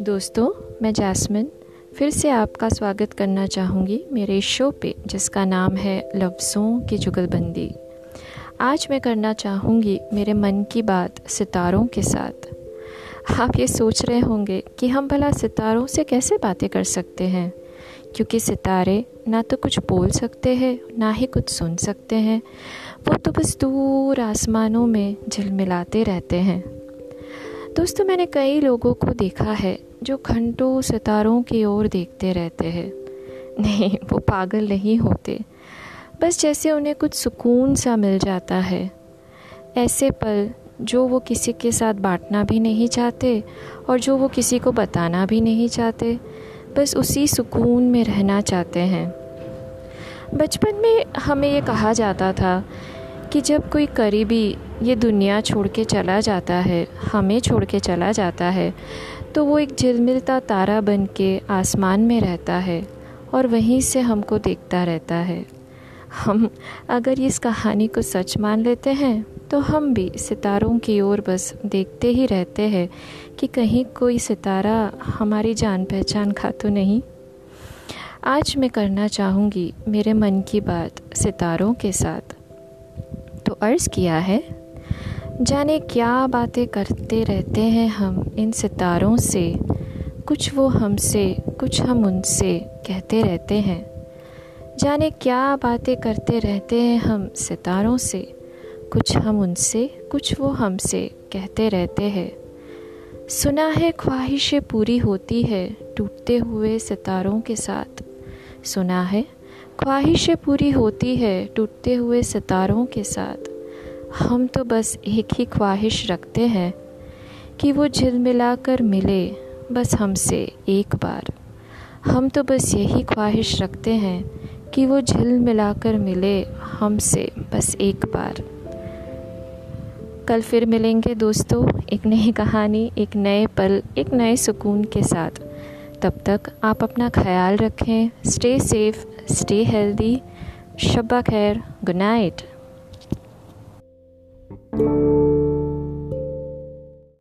दोस्तों, मैं जैस्मिन फिर से आपका स्वागत करना चाहूँगी मेरे शो पे, जिसका नाम है लफ्ज़ों की जुगलबंदी। आज मैं करना चाहूँगी मेरे मन की बात सितारों के साथ। आप ये सोच रहे होंगे कि हम भला सितारों से कैसे बातें कर सकते हैं? क्योंकि सितारे ना तो कुछ बोल सकते हैं, ना ही कुछ सुन सकते हैं। वो तो बस दूर आसमानों में झिलमिलाते रहते हैं। दोस्तों, मैंने कई लोगों को देखा है जो घंटों सितारों की ओर देखते रहते हैं। नहीं, वो पागल नहीं होते। बस जैसे उन्हें कुछ सुकून सा मिल जाता है। ऐसे पल जो वो किसी के साथ बांटना भी नहीं चाहते और जो वो किसी को बताना भी नहीं चाहते। बस उसी सुकून में रहना चाहते हैं। बचपन में हमें ये कहा जाता था कि जब कोई करीबी ये दुनिया छोड़ के चला जाता है, हमें छोड़ के चला जाता है तो वो एक झिलमिलता तारा बन के आसमान में रहता है और वहीं से हमको देखता रहता है। हम अगर इस कहानी को सच मान लेते हैं तो हम भी सितारों की ओर बस देखते ही रहते हैं कि कहीं कोई सितारा हमारी जान पहचान खा तो नहीं। आज मैं करना चाहूँगी मेरे मन की बात सितारों के साथ। तो अर्ज़ किया है, जाने क्या बातें करते रहते हैं हम इन सितारों से? कुछ वो हमसे, कुछ हम उनसे कहते रहते हैं। जाने क्या बातें करते रहते हैं हम सितारों से। कुछ हम उनसे, कुछ वो हमसे कहते रहते हैं। सुना है ख्वाहिशें पूरी होती है टूटते हुए सितारों के साथ। सुना है, ख्वाहिशें पूरी होती है टूटते हुए सितारों के साथ। हम तो बस एक ही ख्वाहिश रखते हैं कि वो झिलमिला कर मिले, बस हमसे एक बार। हम तो बस यही ख्वाहिश रखते हैं कि वो झिल मिलाकर मिले हमसे बस एक बार। कल फिर मिलेंगे दोस्तों, एक नई कहानी, एक नए पल, एक नए सुकून के साथ। तब तक आप अपना ख्याल रखें स्टे सेफ़ स्टे हेल्दी शब्बा खैर गुड नाइट